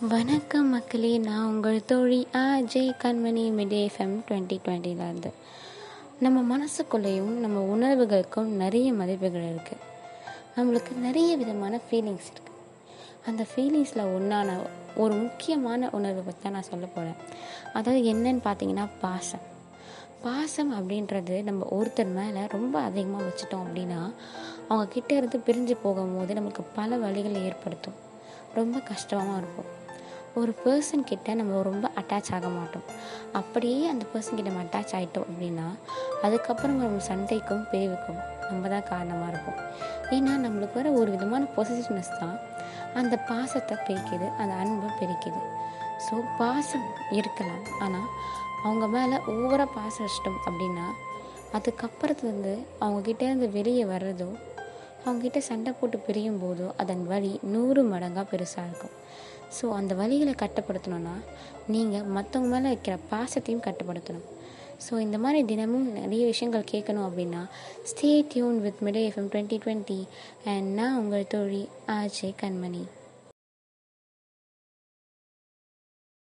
வணக்கம் மக்களே நான் உங்கள் தோழி அஜய் கண்மணி மிடே எஃப்எம் டுவெண்ட்டி டுவெண்ட்டிலேருந்து நம்ம மனசுக்குள்ளேயும் நம்ம உணர்வுகளுக்கும் நிறைய மதிப்புகள் இருக்குது நம்மளுக்கு நிறைய விதமான ஃபீலிங்ஸ் இருக்குது அந்த ஃபீலிங்ஸில் ஒன்றான ஒரு முக்கியமான உணர்வை பற்றி தான் நான் சொல்ல போகிறேன் அதாவது என்னன்னு பார்த்தீங்கன்னா பாசம். பாசம் அப்படின்றது நம்ம ஒருத்தர் மேலே ரொம்ப அதிகமாக வச்சுட்டோம் அப்படின்னா அவங்க கிட்டே இருந்து பிரிஞ்சு போகும்போது நமக்கு பல வழிகளை ஏற்படுத்தும். ரொம்ப கஷ்டமாக இருக்கும். ஒரு பர்சன் கிட்ட நம்ம ரொம்ப அட்டாச் ஆக மாட்டோம். அப்படியே அந்த பர்சன் கிட்ட நம்ம அட்டாச் ஆகிட்டோம் அப்படின்னா அதுக்கப்புறம் நம்ம சண்டைக்கும் பிரிவுக்கும் நம்ம தான் காரணமாக இருப்போம். ஏன்னா நம்மளுக்கு வர ஒரு விதமான பொசிட்டிவ்னஸ் தான் அந்த பாசத்தை பிரிக்குது அந்த அன்பை பிரிக்குது. ஸோ பாசம் இருக்கலாம். ஆனால் அவங்க மேலே ஓவராக பாசம் வச்சிட்டோம் அப்படின்னா அதுக்கப்புறத்துலேருந்து அவங்கக்கிட்டேருந்து வெளியே வர்றதோ அவங்ககிட்ட சண்டை போட்டு பிரியும் போதோ அதன் வழி நூறு மடங்காக பெருசாக இருக்கும். ஸோ அந்த வழிகளை கட்டுப்படுத்தணும்னா நீங்கள் மற்றவங்க மேலே வைக்கிற பாசத்தையும் கட்டுப்படுத்தணும். ஸோ இந்த மாதிரி தினமும் நிறைய விஷயங்கள் கேட்கணும் அப்படின்னா stay tuned with midday FM twenty twenty and நான் உங்கள் தோழி ஆஜே கண்மணி.